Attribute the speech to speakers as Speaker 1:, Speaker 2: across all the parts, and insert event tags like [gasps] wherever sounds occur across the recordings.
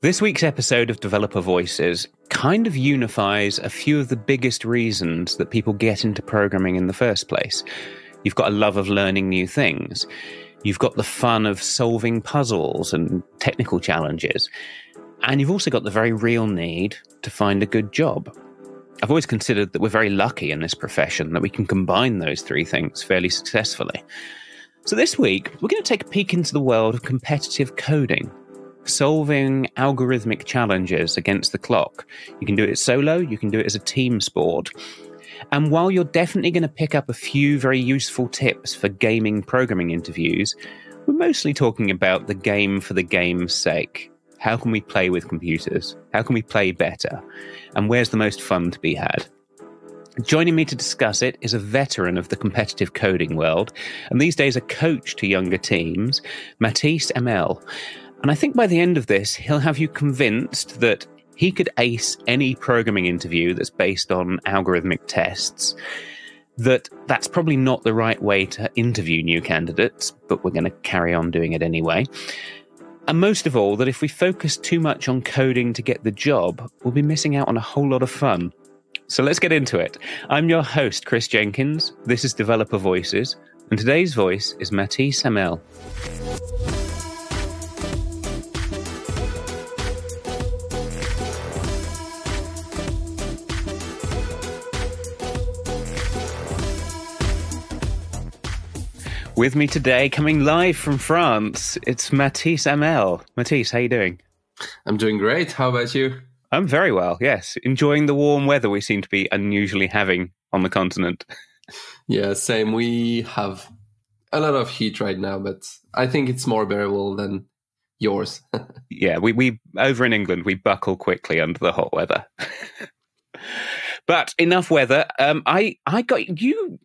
Speaker 1: This week's episode of Developer Voices kind of unifies a few of the biggest reasons that people get into programming in the first place. You've got a love of learning new things. You've got the fun of solving puzzles and technical challenges. And you've also got the very real need to find a good job. I've always considered that we're very lucky in this profession that we can combine those three things fairly successfully. So, this week, we're going to take a peek into the world of competitive coding solving algorithmic challenges against the clock. You can do it solo, you can do it as a team sport. And while you're definitely going to pick up a few very useful tips for gaming programming interviews, we're mostly talking about the game for the game's sake. How can we play with computers? How can we play better? And where's the most fun to be had? Joining me to discuss it is a veteran of the competitive coding world, and these days a coach to younger teams, Mathis Hammel. And I think by the end of this, he'll have you convinced that he could ace any programming interview that's based on algorithmic tests. That that's probably not the right way to interview new candidates, but we're going to carry on doing it anyway. And most of all, that if we focus too much on coding to get the job, we'll be missing out on a whole lot of fun. So let's get into it. I'm your host, Kris Jenkins. This is Developer Voices, and today's voice is Mathis Hammel. With me today, coming live from France, it's Mathis Hammel. Mathis, how you doing?
Speaker 2: I'm doing great. How about you?
Speaker 1: I'm very well. Yes, enjoying the warm weather we seem to be unusually having on the continent. [laughs]
Speaker 2: Yeah, same. We have a lot of heat right now, but I think it's more bearable than yours. [laughs]
Speaker 1: yeah, we we over in England we buckle quickly under the hot weather. [laughs] but enough weather. Um, I I got you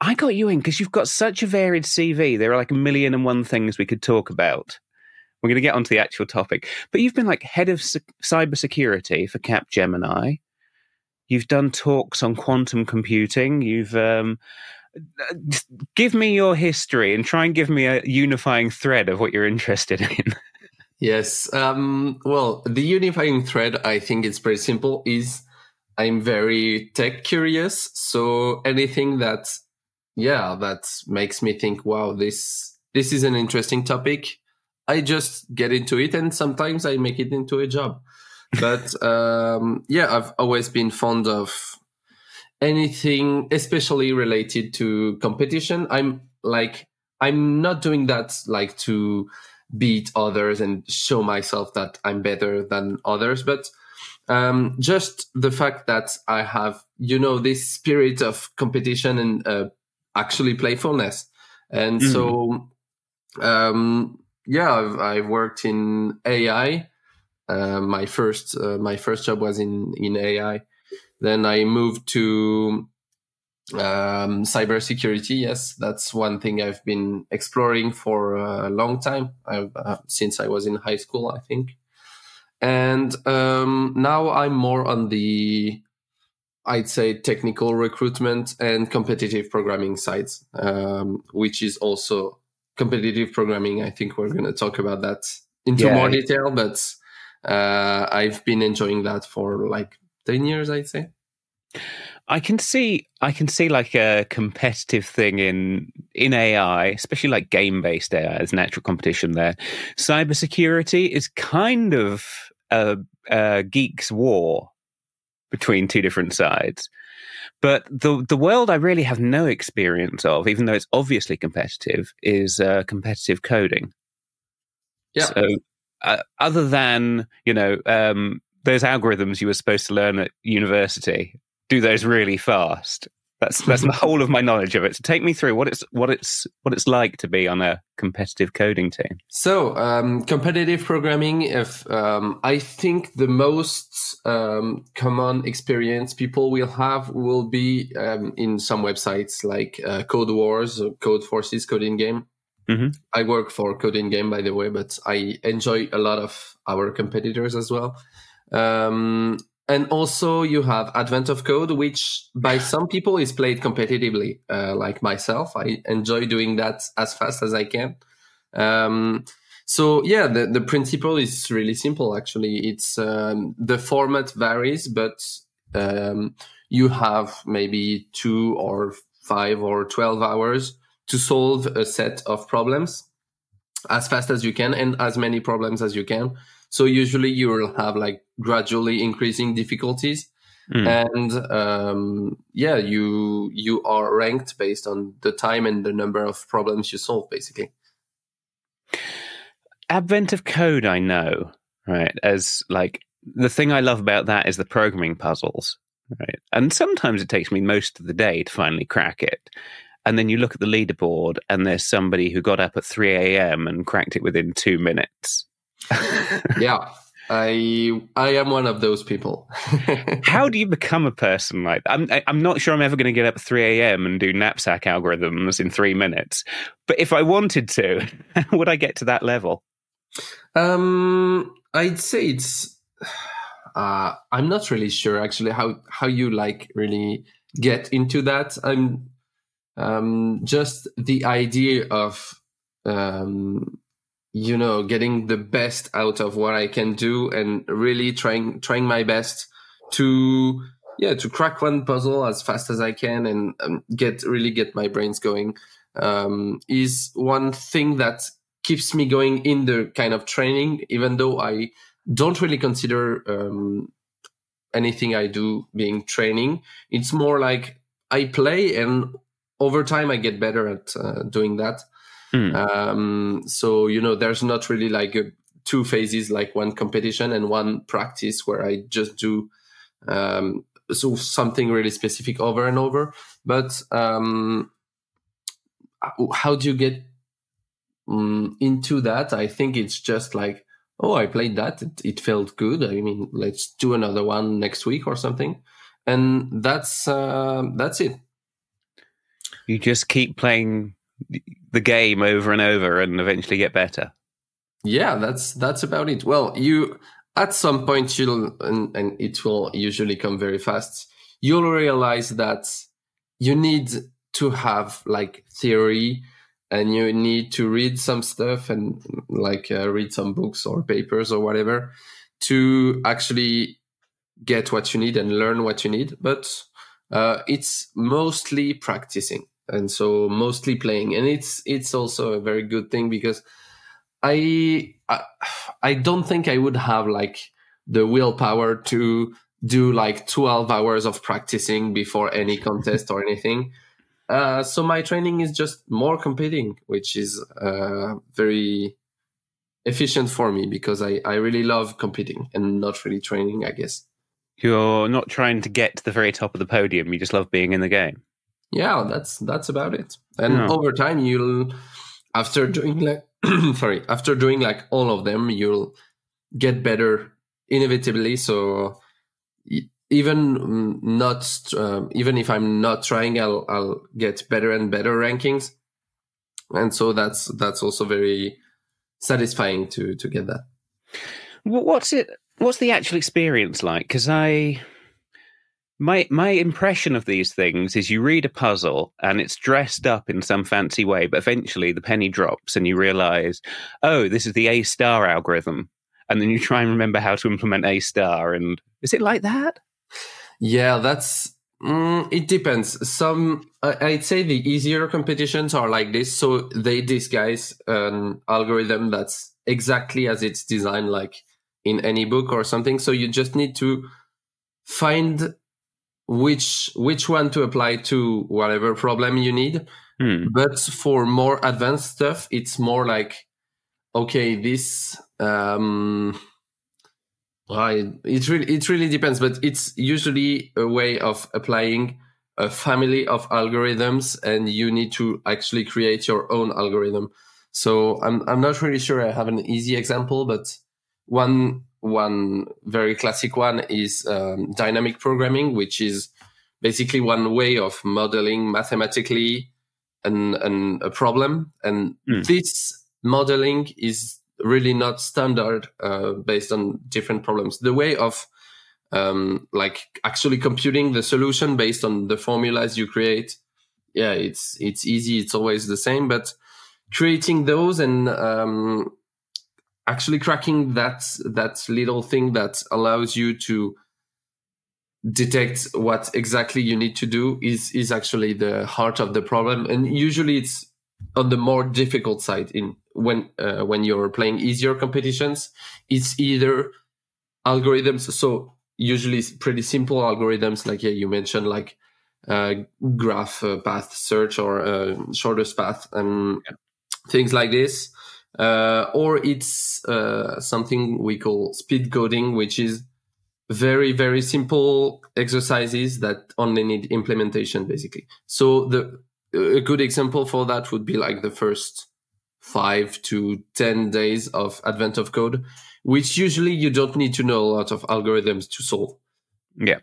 Speaker 1: I got you in because you've got such a varied CV. There are like a million and one things we could talk about. We're going to get onto the actual topic, but you've been like head of cybersecurity for Capgemini. You've done talks on quantum computing. You've um, give me your history and try and give me a unifying thread of what you're interested in. [laughs]
Speaker 2: yes. Um, well, the unifying thread, I think it's pretty simple. Is I'm very tech curious. So anything that yeah, that makes me think, wow, this this is an interesting topic. I just get into it, and sometimes I make it into a job. But [laughs] um, yeah, I've always been fond of anything, especially related to competition. I'm like, I'm not doing that like to beat others and show myself that I'm better than others, but um, just the fact that I have, you know, this spirit of competition and uh, actually playfulness. And mm. so, um, yeah, I've, I've, worked in AI. Uh, my first uh, my first job was in in AI. Then I moved to um, cybersecurity. Yes, that's one thing I've been exploring for a long time. Uh, since I was in high school, I think. And um, now I'm more on the I'd say technical recruitment and competitive programming sites, um, which is also competitive programming. I think we're going to talk about that into yeah. more detail, but uh, I've been enjoying that for like 10 years, I'd say.
Speaker 1: I can see I can see like a competitive thing in in AI, especially like game based AI. There's natural competition there. Cybersecurity is kind of a, a geek's war between two different sides. But the the world I really have no experience of, even though it's obviously competitive, is uh, competitive coding.
Speaker 2: Yeah.
Speaker 1: So, uh, other than you know um, those algorithms you were supposed to learn at university, do those really fast. That's that's the whole of my knowledge of it. So take me through what it's what it's what it's like to be on a competitive coding team.
Speaker 2: So um, competitive programming, if um, I think the most um, common experience people will have will be um, in some websites like uh, CodeWars, Code Forces, CodinGame. Mm-hmm. I work for CodinGame, by the way, but I enjoy a lot of our competitors as well. Um, and also you have advent of code which by some people is played competitively uh, like myself. I enjoy doing that as fast as i can. Um, So yeah, the, the principle is really simple. Actually, it's um, the format varies, but um, you have maybe two or five or twelve hours to solve a set of problems as fast as you can and as many problems as you can. So usually you will have like gradually increasing difficulties. Mm. And um, yeah, you you are ranked based on the time and the number of problems you solve, basically.
Speaker 1: Advent of code, I know, right? As like the thing I love about that is the programming puzzles, right? And sometimes it takes me most of the day to finally crack it. And then you look at the leaderboard, and there's somebody who got up at 3 a.m. and cracked it within two minutes. [laughs]
Speaker 2: yeah, I I am one of those people. [laughs]
Speaker 1: How do you become a person like that? I'm I'm not sure I'm ever going to get up at 3 a.m. and do knapsack algorithms in three minutes. But if I wanted to, [laughs] would I get to that level?
Speaker 2: Um, I'd say it's. [sighs] Uh, I'm not really sure actually how how you like really get into that. I'm um, just the idea of um, you know getting the best out of what i can do and really trying trying my best to yeah to crack one puzzle as fast as i can and um, get really get my brains going um, is one thing that keeps me going in the kind of training even though i don't really consider um, anything i do being training. It's more like i play and over time i get better at uh, doing that Mm. Um, so you know, there's not really like a, two phases, like one competition and one practice where I just do um, so something really specific over and over. But um, how do you get um, into that? I think it's just like, oh, I played that; it, it, felt good. I mean, let's do another one next week or something, and that's uh, that's it.
Speaker 1: You just keep playing the game over and over and eventually get better.
Speaker 2: Yeah, that's that's about it. Well, you at some point you'll and, and it will usually come very fast. You'll realize that you need to have like theory and you need to read some stuff and like uh, read some books or papers or whatever to actually get what you need and learn what you need but uh, it's mostly practicing and so mostly playing. And it's it's also a very good thing because I, I i don't think i would have like the willpower to do like 12 hours of practicing before any [laughs] contest or anything. Uh, so my training is just more competing which is uh, very efficient for me because I, I really love competing and not really training i guess
Speaker 1: you're not trying to get to the very top of the podium. You just love being in the game.
Speaker 2: Yeah that's that's about it. And over time you'll after doing like [clears throat] sorry after doing like all of them you'll get better inevitably. So even not um, even if i'm not trying i'll i'll get better and better rankings. And so that's that's also very satisfying to to get that.
Speaker 1: What's it what's the actual experience like because i my my impression of these things is you read a puzzle and it's dressed up in some fancy way, but eventually the penny drops and you realize, oh, this is the A star algorithm. And then you try and remember how to implement A star. And is it like that?
Speaker 2: Yeah, that's mm, it depends. Some I'd say the easier competitions are like this, so they disguise an algorithm that's exactly as it's designed, like in any book or something. So you just need to find which which one to apply to whatever problem you need. Hmm. But for more advanced stuff, it's more like, okay, this um, well, it really it really depends, but it's usually a way of applying a family of algorithms, and you need to actually create your own algorithm. So I'm I'm not really sure I have an easy example, but one one very classic one is um, dynamic programming, which is basically one way of modeling mathematically an, an a problem. And mm. this modeling is really not standard uh, based on different problems. The way of um, like actually computing the solution based on the formulas you create, yeah, it's it's easy. It's always the same, but creating those and um, actually cracking that that little thing that allows you to detect what exactly you need to do is is actually the heart of the problem. And usually it's on the more difficult side in when uh, when you're playing easier competitions it's either algorithms. So usually pretty simple algorithms like yeah you mentioned like uh, graph uh, path search or uh, shortest path and yeah. things like this uh, or it's uh, something we call speed coding which is very very simple exercises that only need implementation basically. So the a good example for that would be like the first five to ten days of advent of code which usually you don't need to know a lot of algorithms to solve.
Speaker 1: Yeah.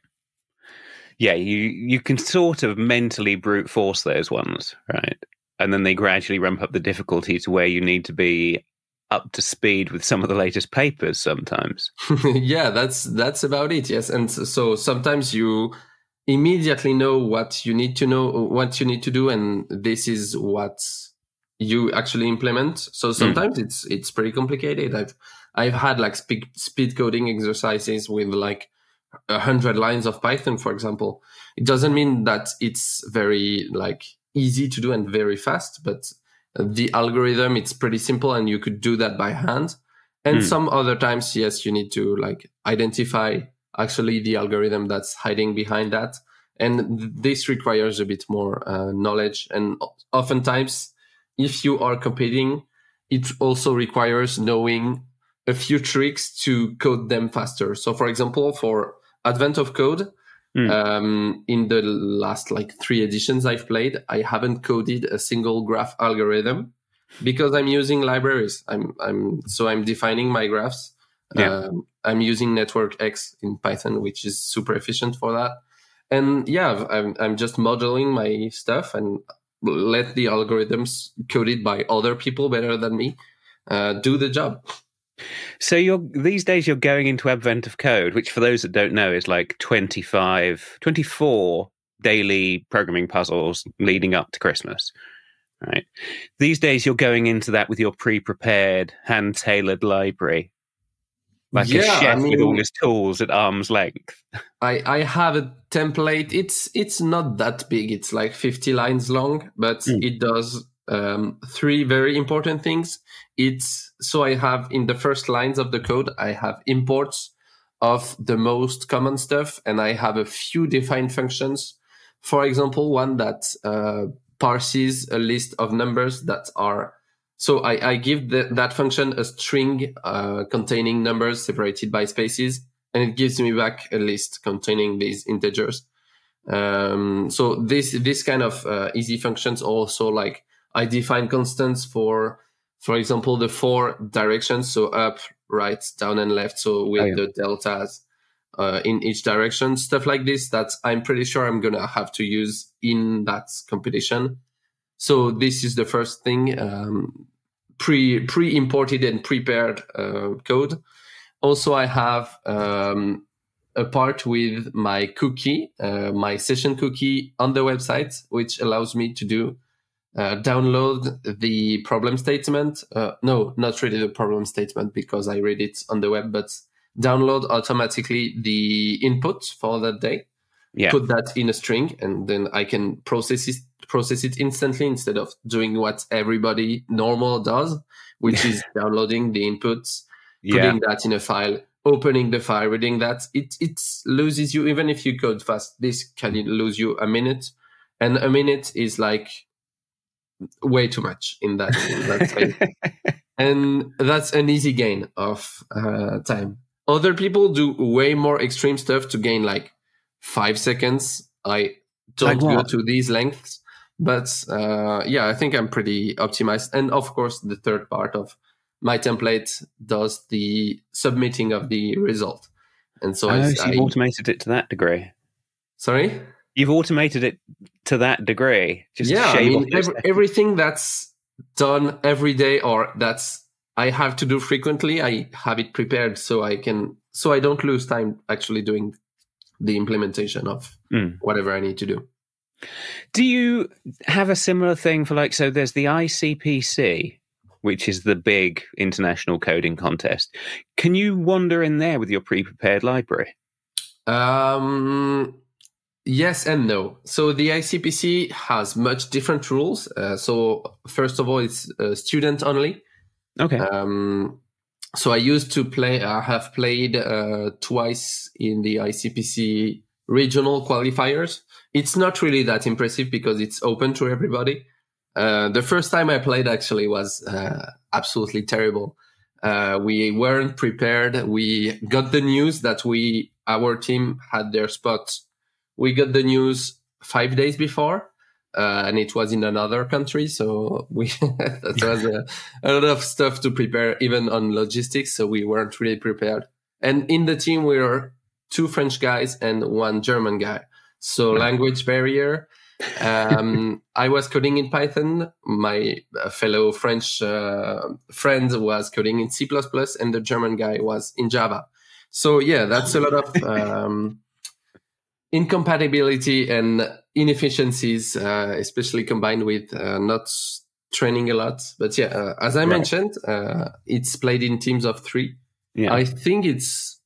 Speaker 1: Yeah you you can sort of mentally brute force those ones right and then they gradually ramp up the difficulty to where you need to be up to speed with some of the latest papers sometimes. [laughs]
Speaker 2: yeah, that's that's about it. Yes, and so sometimes you immediately know what you need to know, what you need to do, and this is what you actually implement. So hmm. sometimes mm. it's it's pretty complicated. I've I've had like speed speed coding exercises with like a hundred lines of Python, for example. It doesn't mean that it's very like easy to do and very fast, but the algorithm it's pretty simple and you could do that by hand. And mm. some other times yes you need to like identify actually the algorithm that's hiding behind that. And this requires a bit more uh, knowledge. And oftentimes if you are competing it also requires knowing a few tricks to code them faster. So for example for advent of code Mm. Um, in the last like three editions I've played, I haven't coded a single graph algorithm because I'm using libraries. I'm I'm so I'm defining my graphs. Yeah. Um, I'm using NetworkX in Python, which is super efficient for that. And yeah, I'm I'm just modeling my stuff and let the algorithms coded by other people better than me uh, do the job.
Speaker 1: So you're these days you're going into Advent of Code, which for those that don't know is like 25, 24 daily programming puzzles leading up to Christmas. Right. These days you're going into that with your pre-prepared, hand-tailored library. Like yeah, a chef I mean, with all his tools at arm's length. [laughs]
Speaker 2: I, I have a template. It's it's not that big. It's like 50 lines long, but mm. it does um, three very important things. It's so I have in the first lines of the code, I have imports of the most common stuff, and I have a few defined functions. For example, one that uh, parses a list of numbers that are so I, I give the, that function a string uh, containing numbers separated by spaces, and it gives me back a list containing these integers. Um, so this this kind of uh, easy functions also like I define constants for, for example, the four directions. So up, right, down, and left. So with oh, yeah. the deltas uh, in each direction, stuff like this that I'm pretty sure I'm gonna have to use in that competition. So this is the first thing, um, pre pre imported and prepared uh, code. Also, I have um, a part with my cookie, uh, my session cookie on the website, which allows me to do uh, download the problem statement. Uh, no, not really the problem statement because I read it on the web, but download automatically the input for that day. Yeah. Put that in a string, and then I can process it process it instantly instead of doing what everybody normal does, which is [laughs] downloading the inputs, putting yeah. that in a file, opening the file, reading that. It it loses you even if you code fast. This can lose you a minute, and a minute is like way too much in that, in that [laughs] and that's an easy gain of uh, time. Other people do way more extreme stuff to gain like five seconds. I don't like go to these lengths, but uh, yeah, I think I'm pretty optimized. And of course, the third part of my template does the submitting of the result. And so,
Speaker 1: oh, I, so you automated it to that degree.
Speaker 2: Sorry
Speaker 1: you've automated it to that degree.
Speaker 2: Just yeah, I mean, every, everything that's done every day or that's I have to do frequently, I have it prepared so I can so I don't lose time actually doing the implementation of mm. whatever I need to do.
Speaker 1: Do you have a similar thing for like so there's the ICPC which is the big international coding contest. Can you wander in there with your pre-prepared library?
Speaker 2: Um, yes and no. So the ICPC has much different rules. Uh, so first of all, it's uh, student only.
Speaker 1: Okay.
Speaker 2: Um, so I used to play. I have played uh, twice in the ICPC regional qualifiers. It's not really that impressive because it's open to everybody. Uh, the first time I played actually was uh, absolutely terrible. Uh, we weren't prepared. We got the news that we our team had their spot. We got the news five days before, uh, and it was in another country. So we [laughs] that was a, a, lot of stuff to prepare, even on logistics. So we weren't really prepared. And in the team, we were two French guys and one German guy. So language barrier um, [laughs] I was coding in Python. My uh, fellow French uh, friend was coding in C++, and the German guy was in Java. So yeah, that's a lot of [laughs] um, incompatibility and inefficiencies, uh, especially combined with uh, not training a lot. But yeah, uh, as I right. mentioned, uh, it's played in teams of three. Yeah. I think it's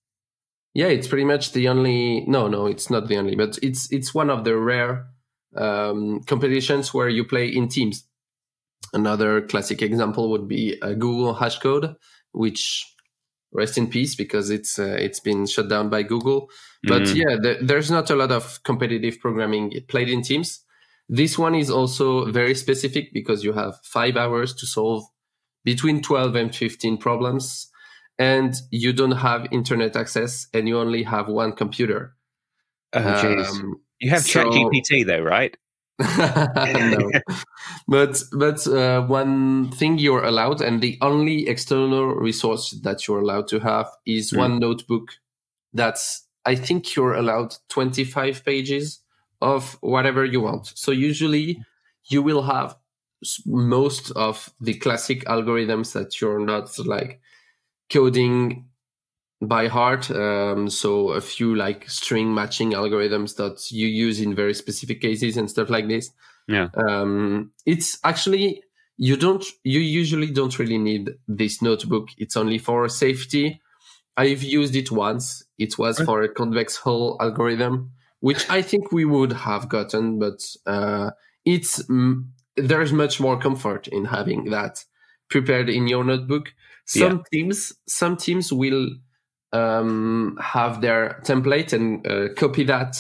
Speaker 2: yeah, it's pretty much the only. No, no, it's not the only, but it's it's one of the rare um, competitions where you play in teams. Another classic example would be a Google Hashcode, which rest in peace because it's uh, it's been shut down by Google. But mm. yeah, the, there's not a lot of competitive programming played in teams. This one is also very specific because you have five hours to solve between 12 and 15 problems and you don't have internet access and you only have one computer.
Speaker 1: Oh, um, you have so, ChatGPT though, right? [laughs]
Speaker 2: no, but but uh, one thing you're allowed, and the only external resource that you're allowed to have is mm. one notebook. That's I think you're allowed 25 pages of whatever you want. So usually you will have most of the classic algorithms that you're not like coding by heart. Um, so a few like string matching algorithms that you use in very specific cases and stuff like this.
Speaker 1: Yeah.
Speaker 2: Um, it's actually you don't you usually don't really need this notebook. It's only for safety. I've used it once. It was for a convex hull algorithm, which I think we would have gotten, but uh, it's mm, there's much more comfort in having that prepared in your notebook. Some yeah. teams, some teams will um, have their template and uh, copy that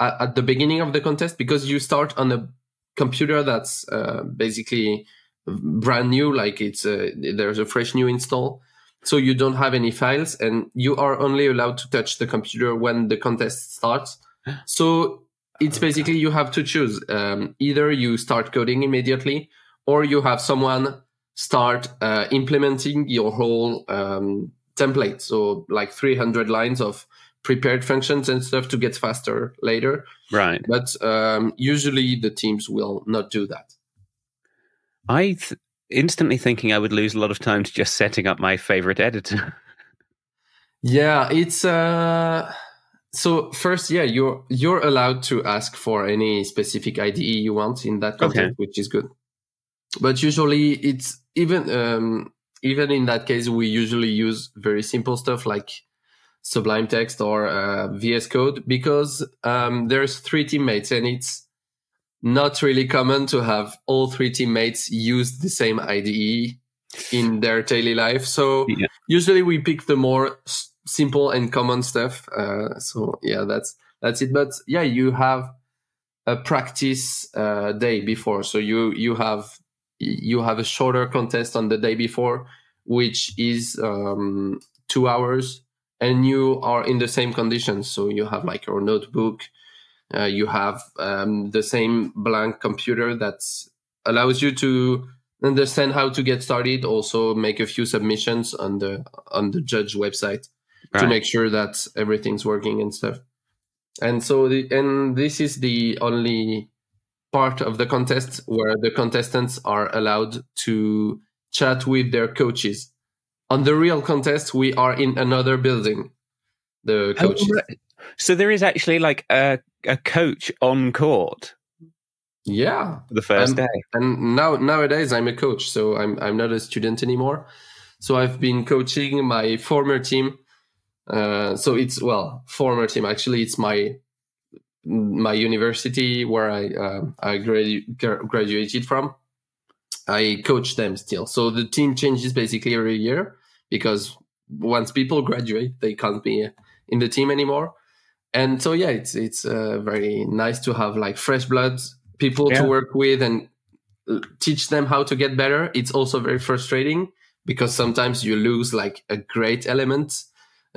Speaker 2: at, at, the beginning of the contest because you start on a computer that's uh, basically brand new, like it's a, there's a fresh new install. So you don't have any files and you are only allowed to touch the computer when the contest starts. [gasps] So it's basically you have to choose. Um, either you start coding immediately or you have someone start uh, implementing your whole um, template. So like 300 lines of prepared functions and stuff to get faster later.
Speaker 1: Right.
Speaker 2: But um, usually the teams will not do that.
Speaker 1: I th- instantly thinking I would lose a lot of time to just setting up my favorite editor. [laughs]
Speaker 2: yeah, it's uh so first yeah, you're you're allowed to ask for any specific IDE you want in that content, okay. which is good. But usually it's even um even in that case, we usually use very simple stuff like Sublime Text or uh, VS Code because um, there's three teammates and it's not really common to have all three teammates use the same IDE in their daily life. So yeah. usually we pick the more s- simple and common stuff. Uh, so yeah, that's that's it. But yeah, you have a practice uh, day before, so you you have you have a shorter contest on the day before, which is um, two hours, and you are in the same conditions. So you have like your notebook, uh, you have um, the same blank computer that allows you to understand how to get started. Also, make a few submissions on the on the judge website right. to make sure that everything's working and stuff. And so, the, and this is the only part of the contest where the contestants are allowed to chat with their coaches. On the real contest, we are in another building. The coaches.
Speaker 1: So there is actually like a, a coach on court.
Speaker 2: Yeah,
Speaker 1: the first
Speaker 2: Um,
Speaker 1: day.
Speaker 2: and now nowadays I'm a coach, so I'm I'm not a student anymore. So I've been coaching my former team. Uh, so it's well, former team. Actually, it's my my university where I uh, I gradu- graduated from. I coach them still. So the team changes basically every year because once people graduate, they can't be in the team anymore. And so yeah, it's it's uh, very nice to have like fresh blood people
Speaker 1: Yeah.
Speaker 2: to work with and teach them how to get better. It's also very frustrating because sometimes you lose like a great element.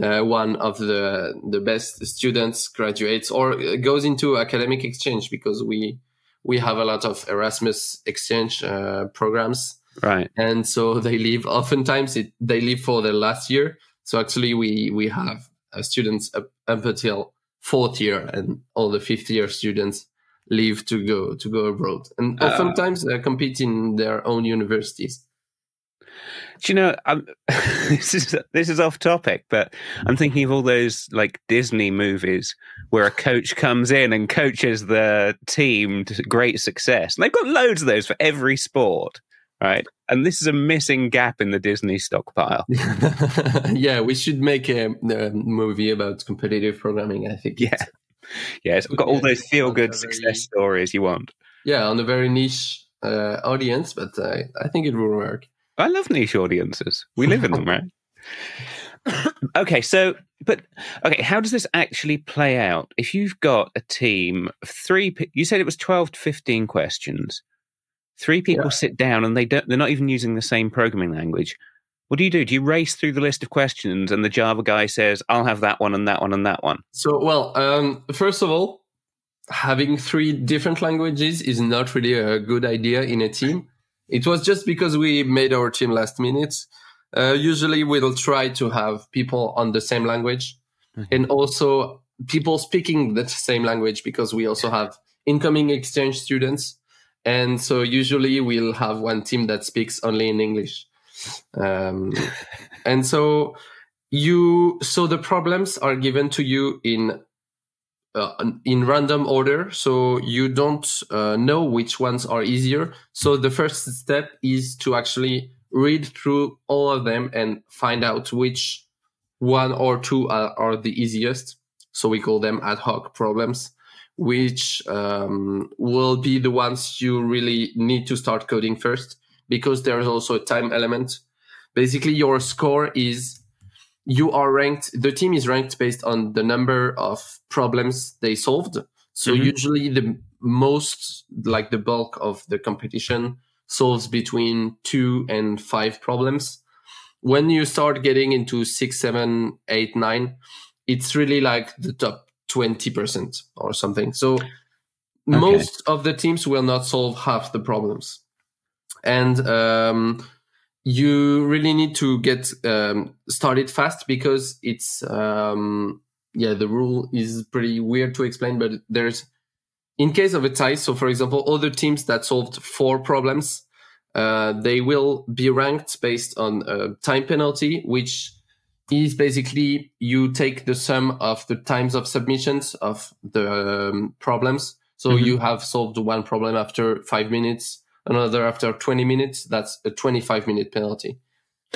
Speaker 2: Uh, one of the the best students graduates or goes into academic exchange because we we have a lot of Erasmus exchange uh, programs
Speaker 1: Right.
Speaker 2: and so they leave oftentimes it, they leave for the last year so actually we we have uh, students up, up until fourth year and all the fifth year students leave to go to go abroad and
Speaker 1: Ah.
Speaker 2: oftentimes they compete in their own universities
Speaker 1: Do you know? I'm, [laughs] this is this is off topic, but I'm thinking of all those like Disney movies where a coach comes in and coaches the team to great success, and they've got loads of those for every sport, right? And this is a missing gap in the Disney stockpile. [laughs]
Speaker 2: yeah we should make a, a movie about competitive programming i think
Speaker 1: Yeah, yeah, it's got all those feel good
Speaker 2: it's a very-
Speaker 1: success stories you want.
Speaker 2: yeah on a very niche uh, audience but uh, i think it will work
Speaker 1: I love niche audiences. We live in them, [laughs] right? okay, so, but okay, how does this actually play out? If you've got a team of three, you said it was twelve to fifteen questions. Three people
Speaker 2: Yeah.
Speaker 1: sit down and they don't. They're not even using the same programming language. What do you do? Do you race through the list of questions and the Java guy says, "I'll have that one and that one and that one"?
Speaker 2: So, well, um, first of all, having three different languages is not really a good idea in a team. It was just because we made our team last minute. Uh, usually, we'll try to have people on the same language and also people speaking the same language because we also have incoming exchange students. And so, usually, we'll have one team that speaks only in English. Um, [laughs] and so, you so the problems are given to you in uh, in random order so you don't uh, know which ones are easier. So the first step is to actually read through all of them and find out which one or two are, are the easiest. So we call them ad hoc problems which um, will be the ones you really need to start coding first because there's also a time element. Basically your score is you are ranked the team is ranked based on the number of problems they solved. So
Speaker 1: Mhm.
Speaker 2: usually the most like the bulk of the competition solves between two and five problems. When you start getting into six seven eight nine it's really like the top 20% or something. So most of the teams will not solve half the problems. And um, you really need to get um, started fast because it's um, yeah the rule is pretty weird to explain but there's in case of a tie so for example other teams that solved four problems uh, they will be ranked based on a time penalty which is basically you take the sum of the times of submissions of the um, problems so
Speaker 1: Mhm.
Speaker 2: you have solved one problem after five minutes another after 20 minutes that's a 25 minute penalty.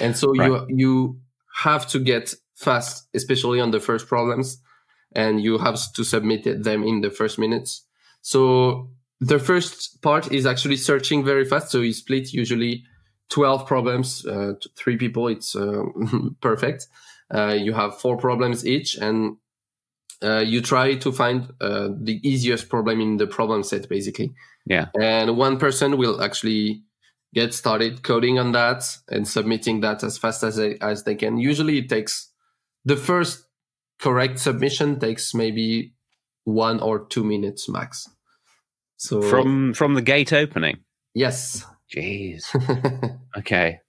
Speaker 2: And so you you have to get fast especially on the first problems and you have to submit them in the first minutes. So the first part is actually searching very fast. So you split usually 12 problems uh, to three people it's uh, [laughs] perfect. Uh, you have four problems each and uh, you try to find uh, the easiest problem in the problem set basically
Speaker 1: Yeah.
Speaker 2: and one person will actually get started coding on that and submitting that as fast as they, as they can usually it takes the first correct submission takes maybe one or two minutes max so
Speaker 1: From from the gate opening.
Speaker 2: yes
Speaker 1: Jeez. [laughs] Okay.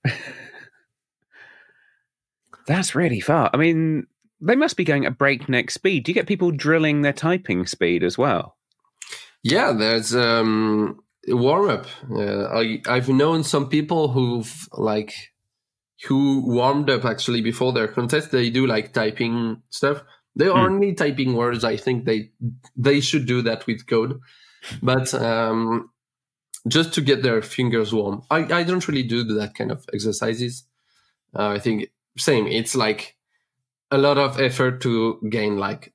Speaker 1: That's really far. I mean, they must be going at breakneck speed. Do you get people drilling their typing speed as well?
Speaker 2: Yeah, there's um warm up. Uh, I I've known some people who've like who warmed up actually before their contest. They do like typing stuff. They are only typing words. I think they they should do that with code. But um just to get their fingers warm. I, I don't really do that kind of exercises. Uh, I think same. It's like a lot of effort to gain like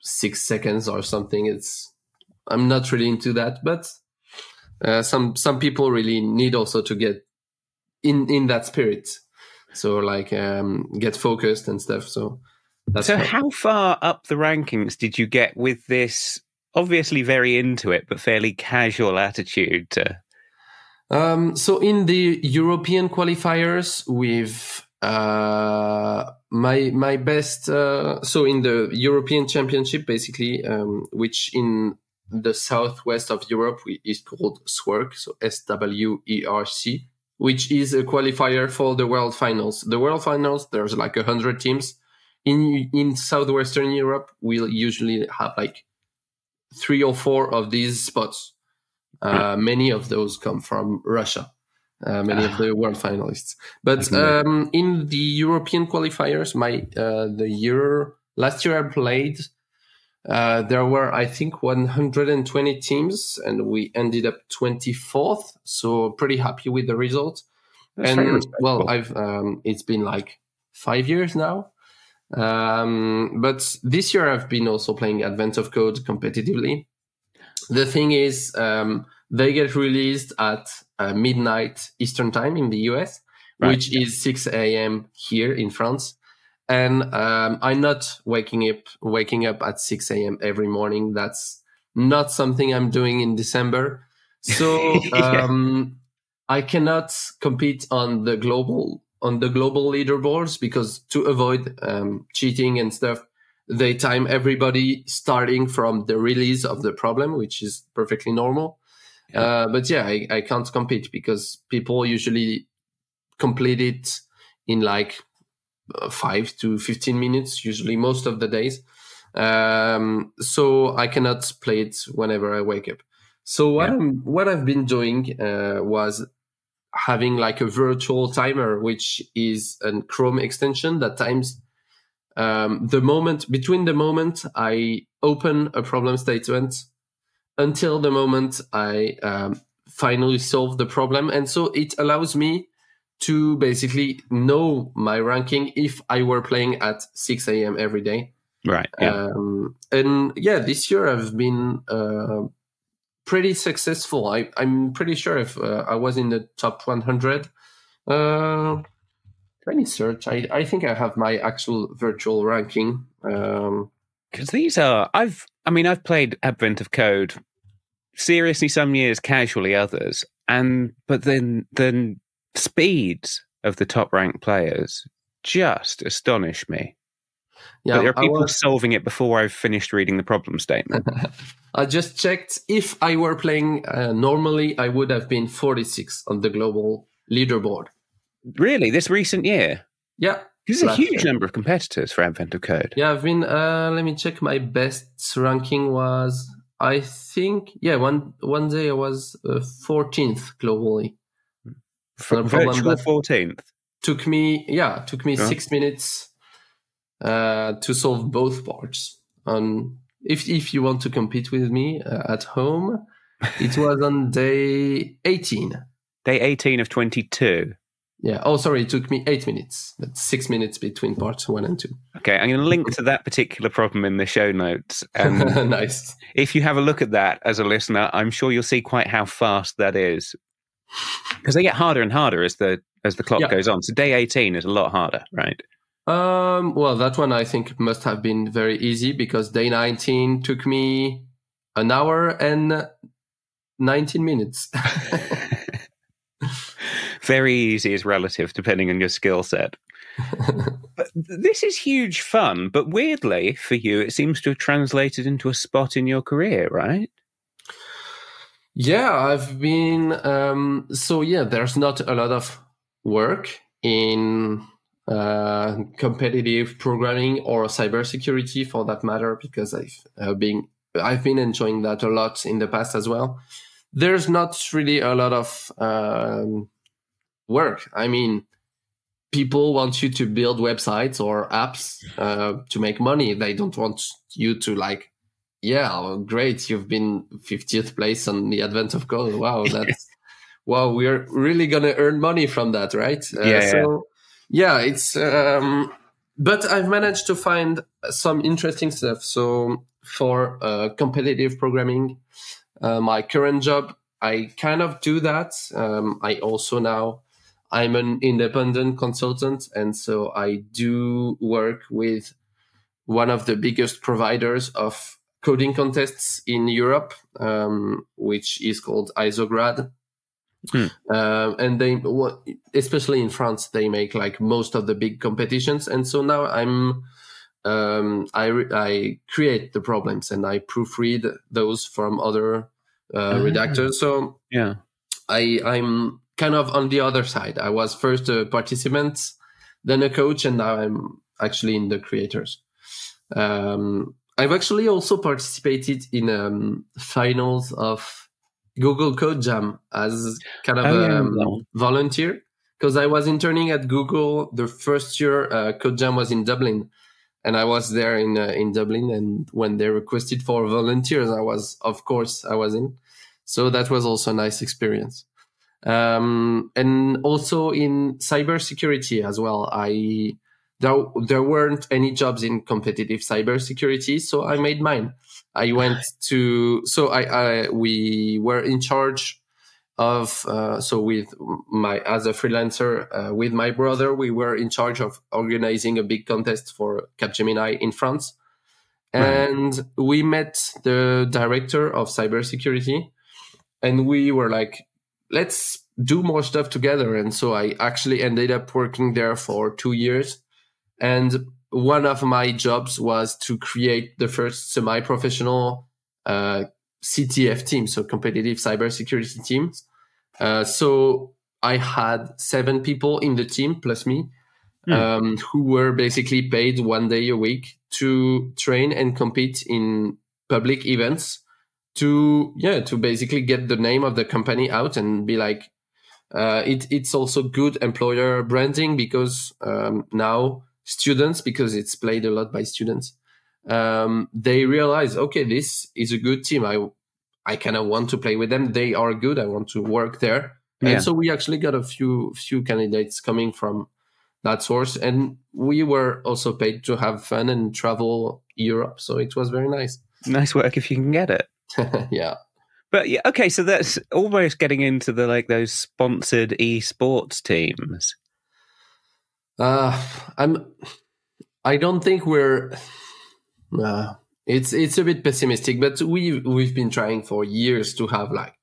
Speaker 2: six seconds or something. It's I'm not really into that, but uh, some some people really need also to get in in that spirit. So like um, get focused and stuff. So
Speaker 1: that's so how far up the rankings did you get with this? Obviously, very into it, but fairly casual attitude to.
Speaker 2: Um, so in the European qualifiers, with uh, my my best. Uh, so in the European Championship, basically, um, which in the southwest of Europe is called SWERC, so S W E R C, which is a qualifier for the World Finals. The World Finals, there's like a hundred teams. In in southwestern Europe, we'll usually have like three or four of these spots. Uh, many of those come from Russia. Uh, many of the world finalists, but um, in the European qualifiers, my uh, the year last year I played uh, there were, I think, 120 teams, and we ended up 24th. So pretty happy with the result. That's and well, I've um, it's been like five years now. Um, but this year I've been also playing Advent of Code competitively. The thing is, um, they get released at uh, midnight Eastern time in the US, right. which is 6 a.m. here in France and um, I'm not waking up waking up at 6 a.m. every morning. That's not something I'm doing in December. So [laughs] um, I cannot compete on the global on the global leaderboards because to avoid um, cheating and stuff, they time everybody starting from the release of the problem, which is perfectly normal. Yeah. Uh, but yeah, I, I can't compete because people usually complete it in like five to 15 minutes, usually most of the days. Um, so I cannot play it whenever I wake up. So what yeah. I'm, what I've been doing, uh, was having like a virtual timer, which is a Chrome extension that times, um, the moment between the moment I open a problem statement until the moment I, um, finally solve the problem. And so it allows me to basically know my ranking if I were playing at 6 a.m. every day.
Speaker 1: Right. Yeah.
Speaker 2: Um, and yeah, this year I've been uh, pretty successful. I, am pretty sure if uh, I was in the top 100. Uh, let me search. I, I think I have my actual virtual ranking. Because um,
Speaker 1: these are, I've, I mean, I've played Advent of Code seriously some years, casually others, and but then then speeds of the top ranked players just astonish me. Yeah, but there are people was... solving it before I've finished reading the problem statement. [laughs]
Speaker 2: I just checked. If I were playing uh, normally, I would have been 46 on the global leaderboard.
Speaker 1: Really? This recent year?
Speaker 2: Yeah.
Speaker 1: There's a huge year. number of competitors for Advent of Code.
Speaker 2: Yeah, I've been. Uh, let me check. My best ranking was, I think, yeah, one one day I was uh, 14th globally.
Speaker 1: From virtual fourteenth.
Speaker 2: Took me, yeah, took me six minutes uh, to solve both parts. On if if you want to compete with me uh, at home, [laughs] it was on day eighteen.
Speaker 1: Day eighteen of twenty two.
Speaker 2: Yeah. Oh, sorry. It took me eight minutes. That's six minutes between parts one and two.
Speaker 1: Okay. I'm going to link to that particular problem in the show notes.
Speaker 2: And [laughs] nice.
Speaker 1: If you have a look at that as a listener, I'm sure you'll see quite how fast that is because they get harder and harder as the as the clock yeah. goes on. So day eighteen is a lot harder, right?
Speaker 2: Um, well, that one I think must have been very easy because day nineteen took me an hour and nineteen minutes. [laughs] [laughs]
Speaker 1: very easy is relative depending on your skill set. but this is huge fun, but weirdly for you, it seems to have translated into a spot in your career, right?
Speaker 2: Yeah, I've been. Um, so yeah, there's not a lot of work in uh, competitive programming or cybersecurity for that matter, because I've uh, been I've been enjoying that a lot in the past as well. There's not really a lot of um, work. I mean, people want you to build websites or apps uh, to make money. They don't want you to like yeah, great. You've been 50th place on the Advent of Code. Wow, [laughs] that's wow, we're really gonna earn money from that, right?
Speaker 1: Uh, yeah. So
Speaker 2: yeah, it's. Um, but I've managed to find some interesting stuff. So for uh, competitive programming, uh, my current job, I kind of do that. Um, I also now I'm an independent consultant, and so I do work with one of the biggest providers of coding contests in Europe, um, which is called Isograd. Hmm. Uh, and they, especially in France, they make like most of the big competitions. And so now I'm, um, I, I create the problems and I proofread those from other uh, ah. redactors. So
Speaker 1: yeah,
Speaker 2: I, I'm kind of on the other side. I was first a participant, then a coach, and now I'm actually in the creators. Um, I've actually also participated in um, finals of Google Code Jam as kind of oh, a um, volunteer because I was interning at Google the first year uh, Code Jam was in Dublin, and I was there in uh, in Dublin. And when they requested for volunteers, I was of course I was in. So that was also a nice experience um, and also in cybersecurity as well. I there there weren't any jobs in competitive cybersecurity, so I made mine. I went to so I, I we were in charge of uh, so with my as a freelancer uh, with my brother we were in charge of organizing a big contest for Capgemini in France, and right. we met the director of cybersecurity, and we were like let's do more stuff together. And so I actually ended up working there for two years. And one of my jobs was to create the first semi-professional uh, CTF team, so competitive cybersecurity teams. Uh, so I had seven people in the team plus me, mm. um, who were basically paid one day a week to train and compete in public events to yeah to basically get the name of the company out and be like uh, it, it's also good employer branding because um, now students because it's played a lot by students um, they realize okay this is a good team. I i kind of want to play with them. They are good. I want to work there. Yeah. and so we actually got a few few candidates coming from that source. And we were also paid to have fun and travel europe. So it was very nice.
Speaker 1: Nice work if you can get it. [laughs]
Speaker 2: Yeah.
Speaker 1: But yeah, okay, so that's almost getting into the like those sponsored esports teams.
Speaker 2: Uh I'm I don't think we're uh, it's it's a bit pessimistic, but we we've been trying for years to have like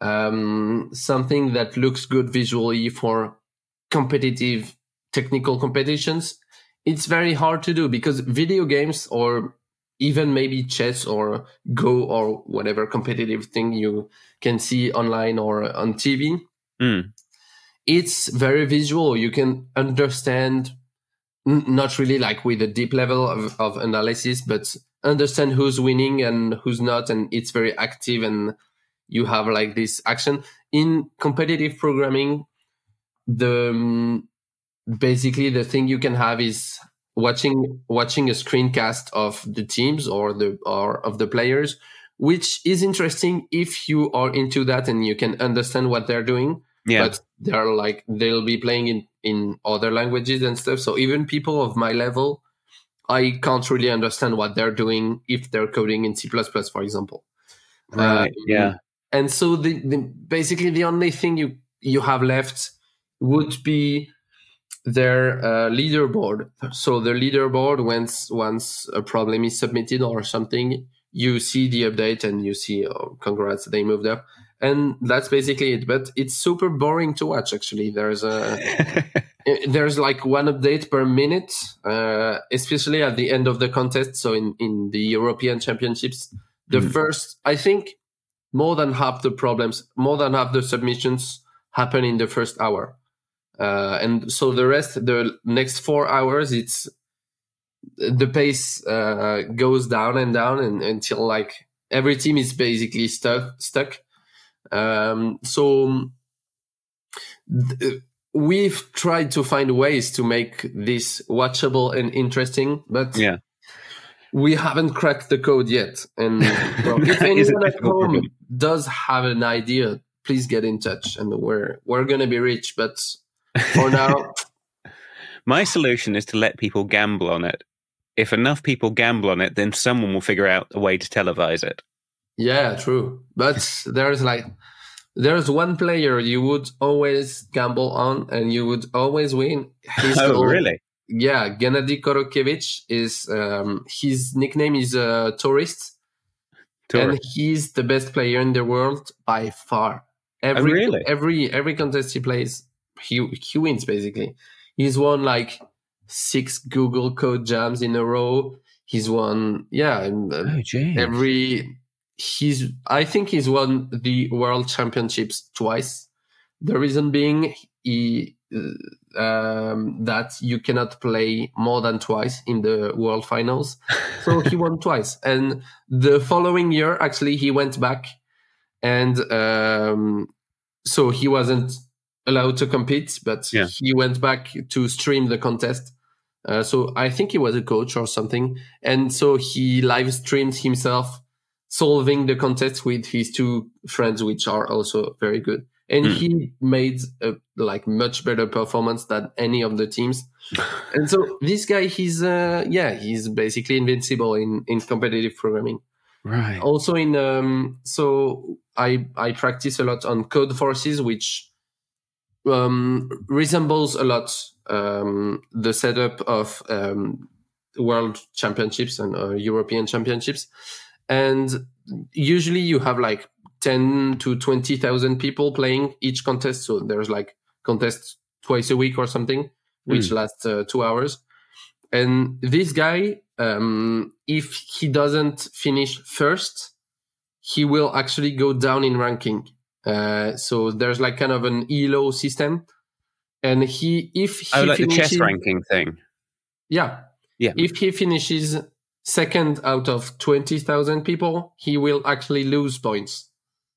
Speaker 2: um something that looks good visually for competitive technical competitions. It's very hard to do because video games or even maybe chess or Go or whatever competitive thing you can see online or on TV.
Speaker 1: Mm.
Speaker 2: It's very visual. You can understand, n- not really like with a deep level of, of analysis, but understand who's winning and who's not. And it's very active and you have like this action. In competitive programming, the um, basically the thing you can have is watching watching a screencast of the teams or the or of the players which is interesting if you are into that and you can understand what they're doing
Speaker 1: yeah.
Speaker 2: but they're like they'll be playing in in other languages and stuff so even people of my level i can't really understand what they're doing if they're coding in c++ for example
Speaker 1: right um, yeah
Speaker 2: and so the, the basically the only thing you you have left would be their uh, leaderboard. So the leaderboard, once once a problem is submitted or something, you see the update and you see, oh, congrats, they moved up, and that's basically it. But it's super boring to watch. Actually, there's a [laughs] there's like one update per minute, uh, especially at the end of the contest. So in in the European Championships, the mm. first, I think, more than half the problems, more than half the submissions happen in the first hour uh, and so the rest, the next four hours, it's the pace uh, goes down and down and, until like every team is basically stuck. Stuck. Um, so th- we've tried to find ways to make this watchable and interesting, but
Speaker 1: yeah.
Speaker 2: We haven't cracked the code yet, and [laughs] well, if anyone at home does have an idea please get in touch, and we're we're gonna be rich. But for now, [laughs]
Speaker 1: my solution is to let people gamble on it. If enough people gamble on it, then someone will figure out a way to televise it.
Speaker 2: Yeah, true. But there's like there's one player you would always gamble on and you would always win.
Speaker 1: He's [laughs] oh, called, really?
Speaker 2: Yeah, Gennady Korotkevich is um, his nickname is uh, Tourist, Tourist, and he's the best player in the world by far.
Speaker 1: Oh, every oh, really?
Speaker 2: every every contest he plays, he he wins basically. He's won like six Google Code jams in a row. He's won, yeah,
Speaker 1: oh,
Speaker 2: every he's I think he's won the world championships twice. The reason being he um, that you cannot play more than twice in the world finals. So [laughs] he won twice, and the following year actually he went back, and um, so he wasn't allowed to compete, but yeah. he went back to stream the contest. Uh, so I think he was a coach or something, and so he live streamed himself solving the contest with his two friends, which are also very good. And mm. he made a like much better performance than any of the teams. [laughs] and so this guy, he's uh, yeah, he's basically invincible in in competitive programming.
Speaker 1: Right.
Speaker 2: Also in um, so I I practice a lot on Codeforces, which um, resembles a lot um, the setup of um, world championships and uh, European championships and usually you have like 10 to 20,000 people playing each contest. So there's like contests twice a week or something, which mm. lasts uh, two hours. And this guy, um, if he doesn't finish first, he will actually go down in ranking. Uh, so there's like kind of an ELO system. And he, if he
Speaker 1: oh, like
Speaker 2: finishes,
Speaker 1: the chess ranking thing.
Speaker 2: Yeah.
Speaker 1: Yeah.
Speaker 2: If he finishes second out of 20,000 people, he will actually lose points.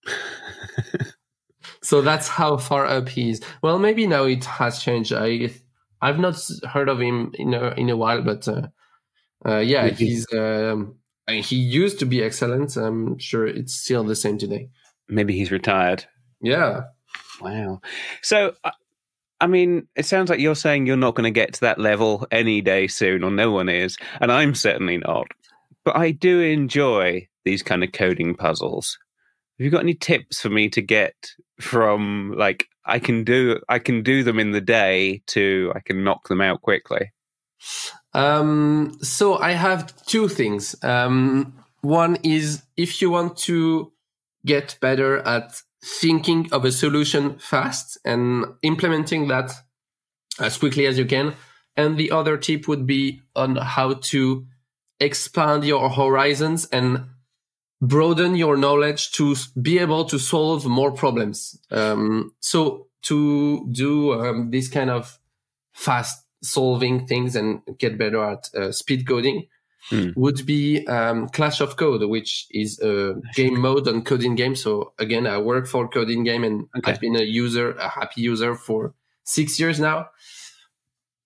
Speaker 2: [laughs] so that's how far up he is. Well, maybe now it has changed. I I've not heard of him in a, in a while, but uh, uh, yeah, he's um, he used to be excellent. I'm sure it's still the same today.
Speaker 1: Maybe he's retired.
Speaker 2: Yeah.
Speaker 1: Wow. So uh, I mean, it sounds like you're saying you're not going to get to that level any day soon, or no one is, and I'm certainly not. But I do enjoy these kind of coding puzzles. Have you got any tips for me to get from like I can do I can do them in the day to I can knock them out quickly?
Speaker 2: Um, so I have two things. Um, one is if you want to get better at thinking of a solution fast and implementing that as quickly as you can. And the other tip would be on how to expand your horizons and broaden your knowledge to be able to solve more problems. Um, so to do um, this kind of fast solving things and get better at uh, speed coding, mm. would be um, Clash of Code, which is a game mode on CodinGame. So again, I work for CodinGame and okay. I've been a user, a happy user for six years now.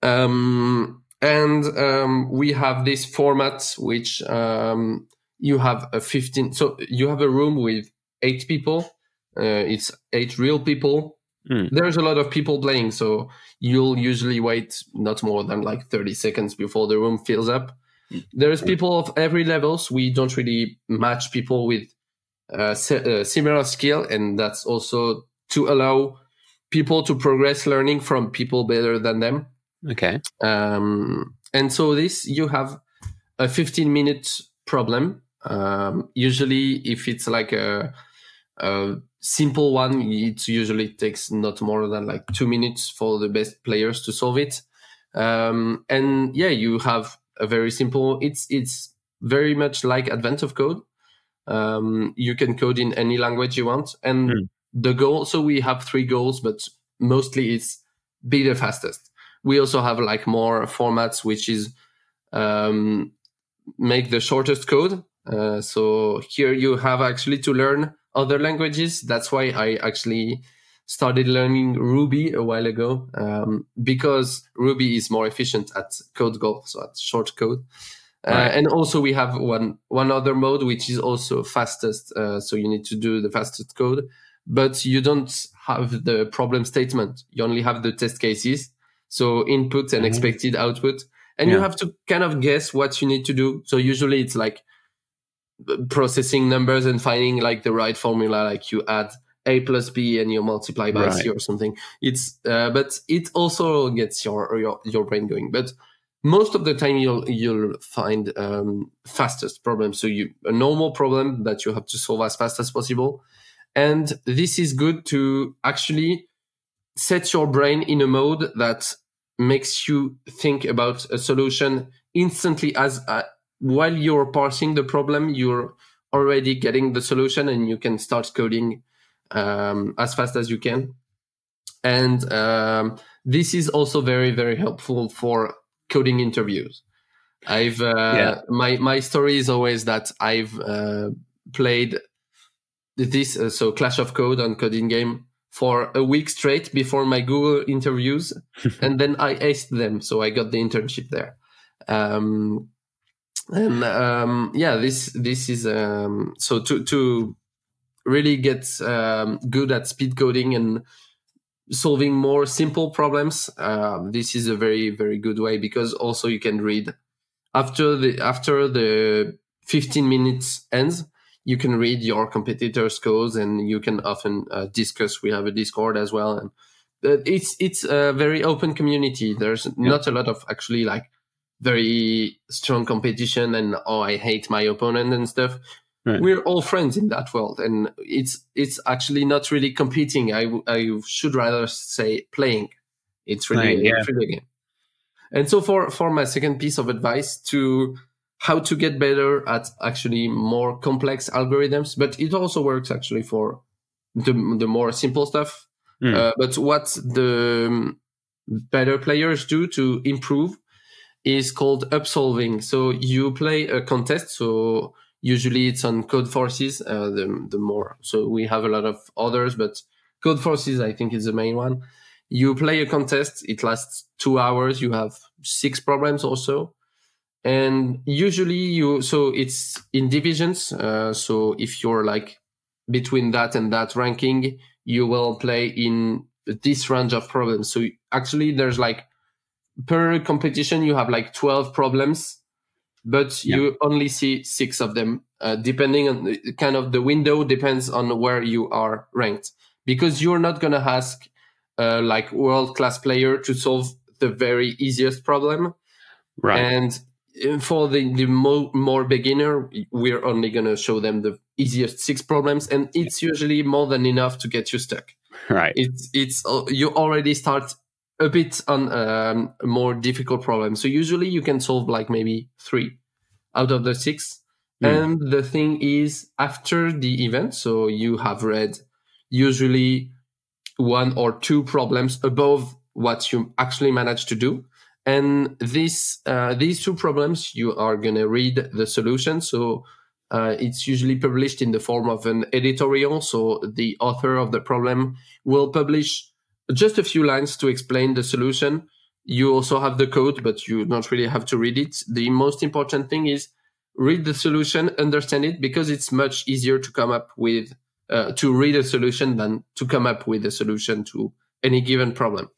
Speaker 2: Um, and um, we have this format which um, you have a 15 so you have a room with eight people uh, it's eight real people mm. there's a lot of people playing so you'll usually wait not more than like 30 seconds before the room fills up there's people of every levels. We don't really match people with uh, uh, similar skill, and that's also to allow people to progress learning from people better than them.
Speaker 1: Okay.
Speaker 2: Um, and so this you have a 15 minute problem. Um, usually, if it's like a, a simple one, it usually takes not more than like two minutes for the best players to solve it. Um, and yeah, you have a very simple. It's it's very much like Advent of Code. Um, you can code in any language you want, and mm. the goal. So we have three goals, but mostly it's be the fastest. We also have like more formats, which is um, make the shortest code. Uh, so here you have actually to learn other languages. That's why I actually started learning Ruby a while ago um, because Ruby is more efficient at code golf, so at short code. Uh, right. and also we have one one other mode which is also fastest. Uh, so you need to do the fastest code, but you don't have the problem statement. You only have the test cases. So input and mm-hmm. expected output. And yeah. you have to kind of guess what you need to do. So usually it's like processing numbers and finding like the right formula, like you add a plus b and you multiply by right. c or something. It's uh, but it also gets your, your your brain going. But most of the time you'll you'll find um, fastest problem. So you a normal problem that you have to solve as fast as possible, and this is good to actually set your brain in a mode that makes you think about a solution instantly as uh, while you're parsing the problem you're already getting the solution and you can start coding um, as fast as you can and um, this is also very very helpful for coding interviews i've uh, yeah. my my story is always that i've uh, played this uh, so clash of code on CodinGame for a week straight before my Google interviews, [laughs] and then I aced them, so I got the internship there. Um, and um, yeah, this this is um, so to to really get um, good at speed coding and solving more simple problems. Uh, this is a very very good way because also you can read after the after the 15 minutes ends you can read your competitors' codes and you can often uh, discuss. We have a Discord as well, and uh, it's it's a very open community. There's yeah. not a lot of actually like very strong competition and oh I hate my opponent and stuff. Right. We're all friends in that world, and it's it's actually not really competing. I I should rather say playing. It's really right, yeah. it's really a game. And so for for my second piece of advice to how to get better at actually more complex algorithms, but it also works actually for the, the more simple stuff. Mm. Uh, but what the better players do to improve is called upsolving. So you play a contest. So usually it's on Codeforces, uh, the, the more. So we have a lot of others, but Codeforces, I think, is the main one. You play a contest. It lasts two hours. You have six problems or so and usually you so it's in divisions uh, so if you're like between that and that ranking you will play in this range of problems so actually there's like per competition you have like 12 problems but yeah. you only see six of them uh, depending on the, kind of the window depends on where you are ranked because you're not going to ask uh, like world class player to solve the very easiest problem right and for the, the mo- more beginner, we're only going to show them the easiest six problems, and it's usually more than enough to get you stuck.
Speaker 1: Right.
Speaker 2: It's it's uh, you already start a bit on um, a more difficult problem. So usually you can solve like maybe three out of the six. Mm. And the thing is, after the event, so you have read usually one or two problems above what you actually managed to do and these uh, these two problems, you are gonna read the solution. So uh, it's usually published in the form of an editorial. So the author of the problem will publish just a few lines to explain the solution. You also have the code, but you don't really have to read it. The most important thing is read the solution, understand it, because it's much easier to come up with uh, to read a solution than to come up with a solution to any given problem.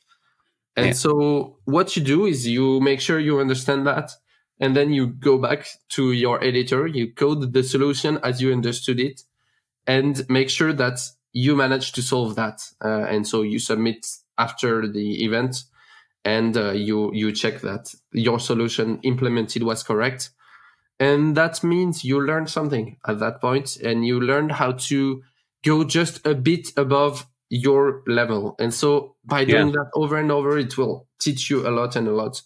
Speaker 2: And yeah. so what you do is you make sure you understand that. And then you go back to your editor, you code the solution as you understood it and make sure that you manage to solve that. Uh, and so you submit after the event and uh, you, you check that your solution implemented was correct. And that means you learned something at that point and you learned how to go just a bit above your level. And so by doing yeah. that over and over, it will teach you a lot and a lot,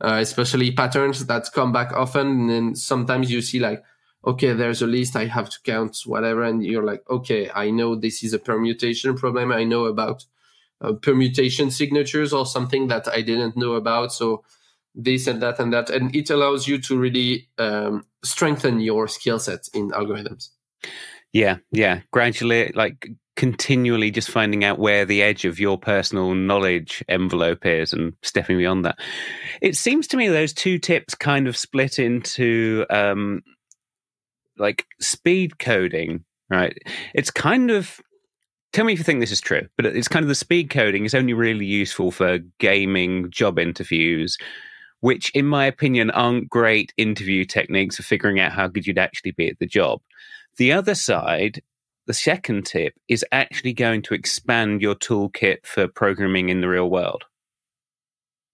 Speaker 2: uh, especially patterns that come back often. And sometimes you see like, okay, there's a list, I have to count whatever. And you're like, okay, I know this is a permutation problem. I know about uh, permutation signatures or something that I didn't know about. So this and that and that. And it allows you to really um, strengthen your skill set in algorithms.
Speaker 1: Yeah, yeah. Gradually, like continually just finding out where the edge of your personal knowledge envelope is and stepping beyond that. It seems to me those two tips kind of split into um, like speed coding, right? It's kind of tell me if you think this is true, but it's kind of the speed coding is only really useful for gaming job interviews, which, in my opinion, aren't great interview techniques for figuring out how good you'd actually be at the job. The other side, the second tip, is actually going to expand your toolkit for programming in the real world.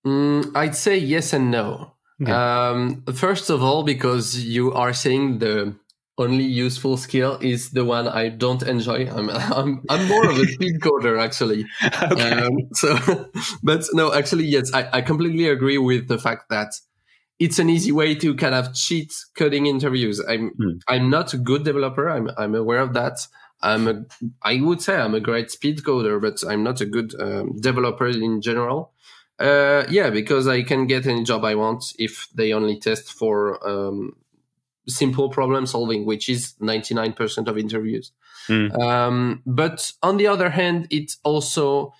Speaker 2: Mm, I'd say yes and no. Okay. Um, first of all, because you are saying the only useful skill is the one I don't enjoy. I'm [laughs] I'm, I'm more of a [laughs] speed coder actually. okay. Um, so, [laughs] but no, actually, yes, I, I completely agree with the fact that it's an easy way to kind of cheat coding interviews. I'm hmm. I'm not a good developer. I'm I'm aware of that. I'm a I would say I'm a great speed coder, but I'm not a good um, developer in general. Uh, yeah, because I can get any job I want if they only test for um, simple problem solving, which is 99% of interviews. Mm. Um, but on the other hand, it's also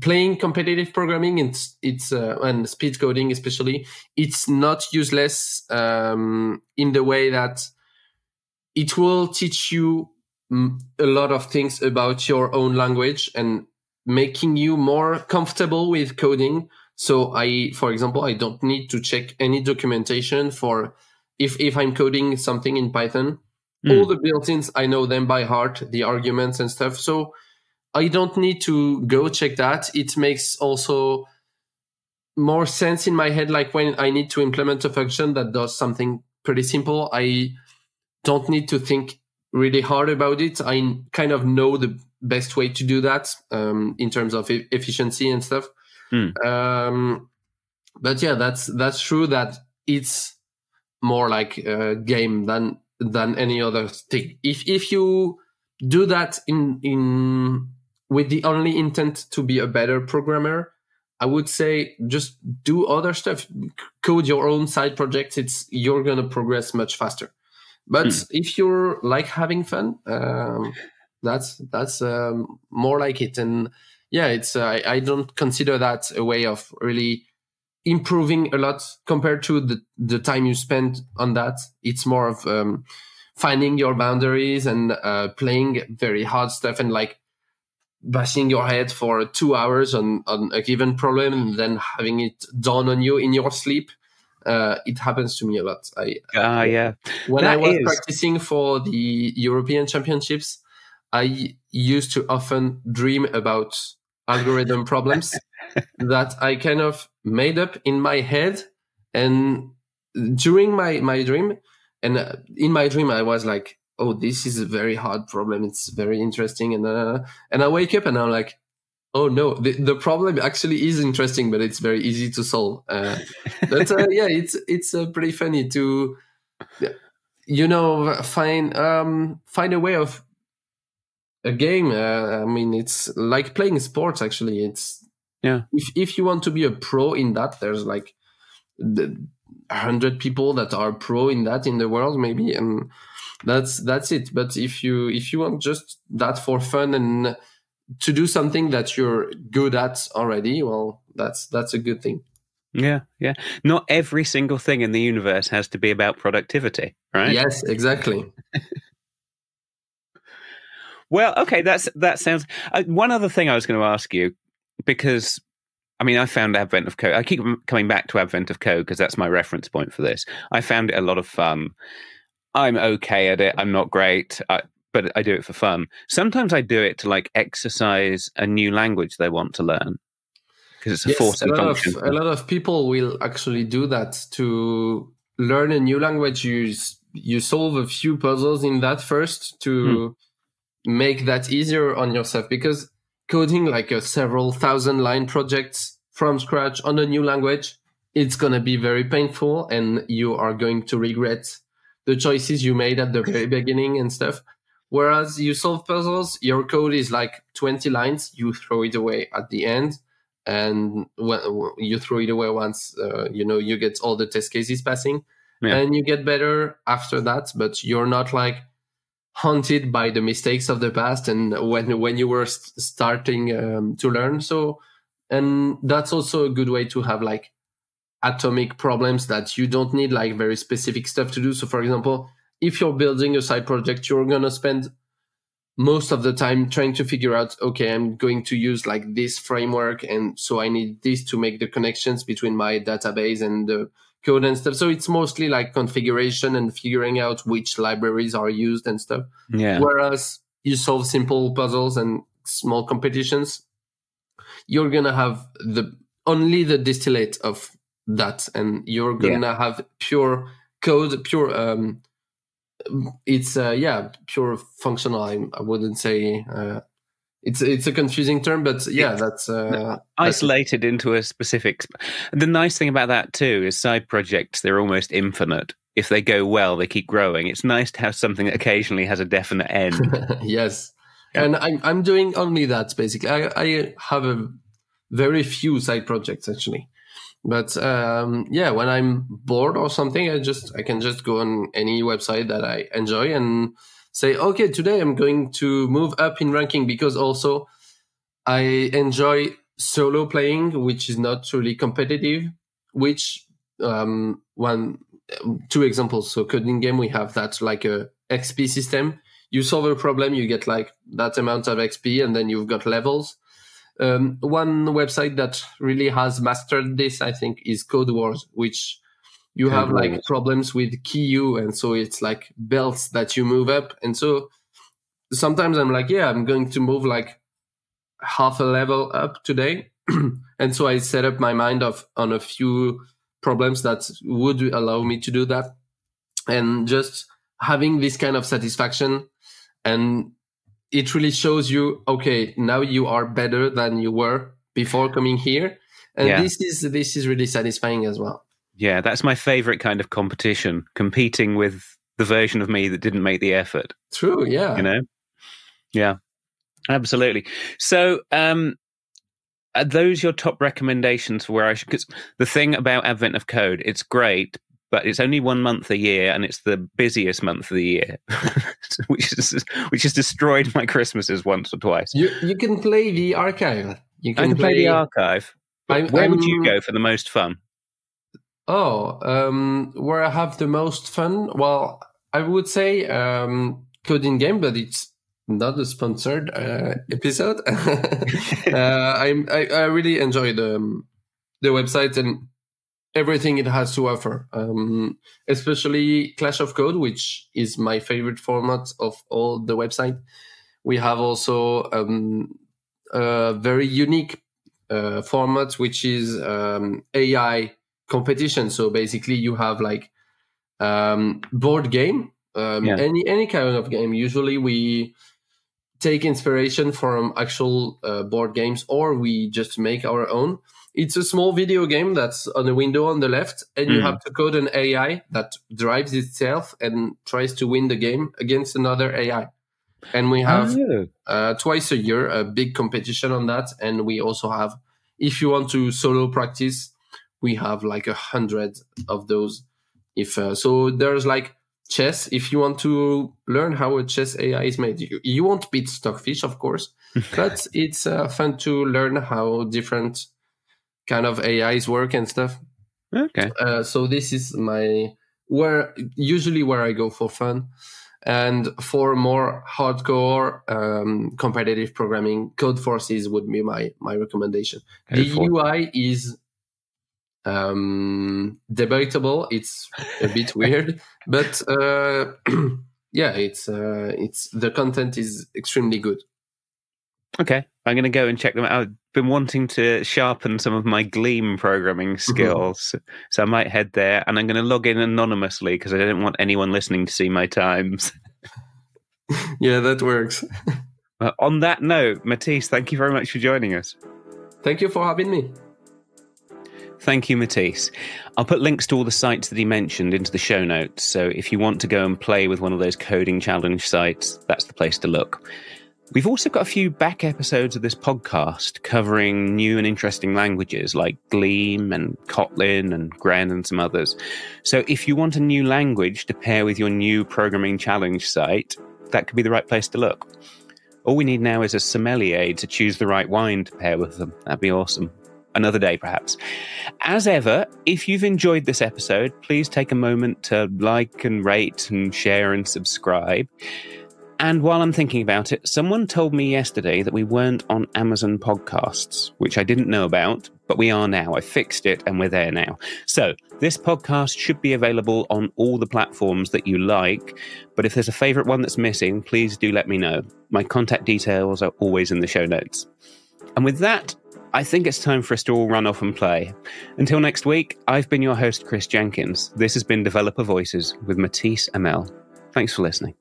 Speaker 2: playing competitive programming it's it's uh, and speed coding especially it's not useless um, in the way that it will teach you a lot of things about your own language and making you more comfortable with coding so i for example i don't need to check any documentation for if if I'm coding something in Python, mm. all the built-ins I know them by heart, the arguments and stuff. So I don't need to go check that. It makes also more sense in my head. Like when I need to implement a function that does something pretty simple, I don't need to think really hard about it. I kind of know the best way to do that um, in terms of e- efficiency and stuff. Mm. Um, but yeah, that's that's true that it's more like a game than than any other thing. If if you do that in in with the only intent to be a better programmer, I would say just do other stuff. Code your own side projects. It's you're gonna progress much faster. But hmm. if you're like having fun, um, that's that's um, more like it. And yeah, it's uh, I, I don't consider that a way of really improving a lot compared to the, the time you spend on that. It's more of um, finding your boundaries and uh, playing very hard stuff and like bashing your head for two hours on, on a given problem and then having it dawn on you in your sleep. Uh, it happens to me a lot. I
Speaker 1: ah uh, yeah.
Speaker 2: When that I was is... practicing for the European Championships, I used to often dream about algorithm problems [laughs] that I kind of made up in my head. And during my, my dream, and uh, in my dream, I was like, oh, this is a very hard problem. It's very interesting. And, uh, and I wake up and I'm like, oh no, the, the problem actually is interesting, but it's very easy to solve. Uh, [laughs] but uh, yeah, it's, it's uh, pretty funny to, you know, find, um, find a way of a game. Uh, I mean, it's like playing sports. Actually, it's
Speaker 1: yeah.
Speaker 2: If if you want to be a pro in that, there's like the hundred people that are pro in that in the world, maybe, and that's that's it. But if you if you want just that for fun and to do something that you're good at already, well, that's that's a good thing.
Speaker 1: Yeah, yeah. Not every single thing in the universe has to be about productivity, right?
Speaker 2: Yes, exactly. [laughs]
Speaker 1: well, okay, that's that sounds. Uh, one other thing I was going to ask you because I mean, I found Advent of Code. I keep coming back to Advent of Code because that's my reference point for this. I found it a lot of fun. I'm okay at it. I'm not great, I, but I do it for fun. Sometimes I do it to like exercise a new language they want to learn because it's a yes, forcing a
Speaker 2: lot
Speaker 1: function.
Speaker 2: Of, a lot of people will actually do that to learn a new language. You you solve a few puzzles in that first to hmm. Make that easier on yourself because coding like a several thousand line projects from scratch on a new language, it's going to be very painful and you are going to regret the choices you made at the [laughs] very beginning and stuff. Whereas you solve puzzles, your code is like 20 lines, you throw it away at the end. And when you throw it away once, uh, you know, you get all the test cases passing yeah. and you get better after that. But you're not like, haunted by the mistakes of the past and when when you were st- starting um, to learn. So and that's also a good way to have like atomic problems that you don't need like very specific stuff to do. So for example if you're building a side project you're going to spend most of the time trying to figure out okay i'm going to use like this framework and so i need this to make the connections between my database and the code and stuff. So it's mostly like configuration and figuring out which libraries are used and stuff.
Speaker 1: Yeah.
Speaker 2: whereas you solve simple puzzles and small competitions you're gonna have the only the distillate of that. And you're gonna have pure code pure um it's uh, yeah pure functional I, I wouldn't say uh, it's it's a confusing term but yeah that's uh that's-
Speaker 1: isolated into a specific. sp- The nice thing about that too is side projects. They're almost infinite. If they go well, they keep growing. It's nice to have something that occasionally has a definite end. [laughs]
Speaker 2: yes
Speaker 1: Yeah.
Speaker 2: and I'm, I'm doing only that basically I, I have a very few side projects actually but um, yeah when i'm bored or something i just i can just go on any website that i enjoy and say okay today i'm going to move up in ranking because also i enjoy solo playing which is not really competitive which um, one two examples. So CodinGame we have that like a xp system. You solve a problem you get like that amount of xp and then you've got levels. Um, one website that really has mastered this i think is CodeWars which you have like problems with kyu and so it's like belts that you move up. And so sometimes i'm like yeah i'm going to move like half a level up today. [clears throat] And so i set up my mind of on a few problems that would allow me to do that. And just having this kind of satisfaction and it really shows you okay now you are better than you were before coming here. And
Speaker 1: Yeah.
Speaker 2: this is this is really satisfying as well
Speaker 1: yeah, that's my favorite kind of competition. Competing with the version of me that didn't make the effort.
Speaker 2: true yeah.
Speaker 1: You know? Yeah absolutely. So um are those your top recommendations for where i should because the thing about advent of code it's great but it's only one month a year and it's the busiest month of the year [laughs] which is which has destroyed my christmases once or twice.
Speaker 2: You you can play the archive. You
Speaker 1: i
Speaker 2: can,
Speaker 1: can play the archive
Speaker 2: I-
Speaker 1: where would you go for the most fun
Speaker 2: Oh, um, where I have the most fun? Well, I would say um, CodinGame, but it's not a sponsored uh, episode. [laughs] uh, I I really enjoy the um, the website and everything it has to offer. Um, especially Clash of Code, which is my favorite format of all the website. We have also um, a very unique uh, format, which is um, AI competition. So basically, you have like um, board game, um,
Speaker 1: Yeah.
Speaker 2: any any kind of game. Usually, we take inspiration from actual uh, board games, or we just make our own. It's a small video game that's on the window on the left, and you
Speaker 1: Mm.
Speaker 2: have to code an AI that drives itself and tries to win the game against another AI. And we have
Speaker 1: Oh.
Speaker 2: uh, twice a year a big competition on that and we also have if you want to solo practice we have like a hundred of those. If uh, so there's like chess. If you want to learn how a chess ai is made you, you won't beat stockfish of course [laughs] but it's uh, fun to learn how different kind of ais work and stuff.
Speaker 1: Okay.
Speaker 2: Uh, so this is my where usually where I go for fun, and for more hardcore um, competitive programming, Codeforces would be my my recommendation. the UI is um, debatable. It's a bit [laughs] weird, but uh, [clears throat] yeah, it's uh, it's the content is extremely good.
Speaker 1: Okay, I'm going to go and check them out. I've been wanting to sharpen some of my Gleam programming skills, so I might head there, and I'm going to log in anonymously because I don't want anyone listening to see my times. [laughs]
Speaker 2: Yeah, that works.
Speaker 1: Well, on that note, Mathis, thank you very much for joining us.
Speaker 2: Thank you for having me.
Speaker 1: Thank you, Mathis. I'll put links to all the sites that he mentioned into the show notes. So if you want to go and play with one of those coding challenge sites, that's the place to look. We've also got a few back episodes of this podcast covering new and interesting languages like Gleam and Kotlin and Gren and some others. So if you want a new language to pair with your new programming challenge site, that could be the right place to look. All we need now is a sommelier to choose the right wine to pair with them. That'd be awesome. Another day, perhaps. As ever, if you've enjoyed this episode, please take a moment to like and rate and share and subscribe. And while I'm thinking about it, someone told me yesterday that we weren't on Amazon Podcasts, which I didn't know about, but we are now. I fixed it and we're there now. So, this podcast should be available on all the platforms that you like. But if there's a favorite one that's missing, please do let me know. My contact details are always in the show notes. And with that, I think it's time for us to all run off and play. Until next week, I've been your host, Kris Jenkins. This has been Developer Voices with Mathis Hammel. Thanks for listening.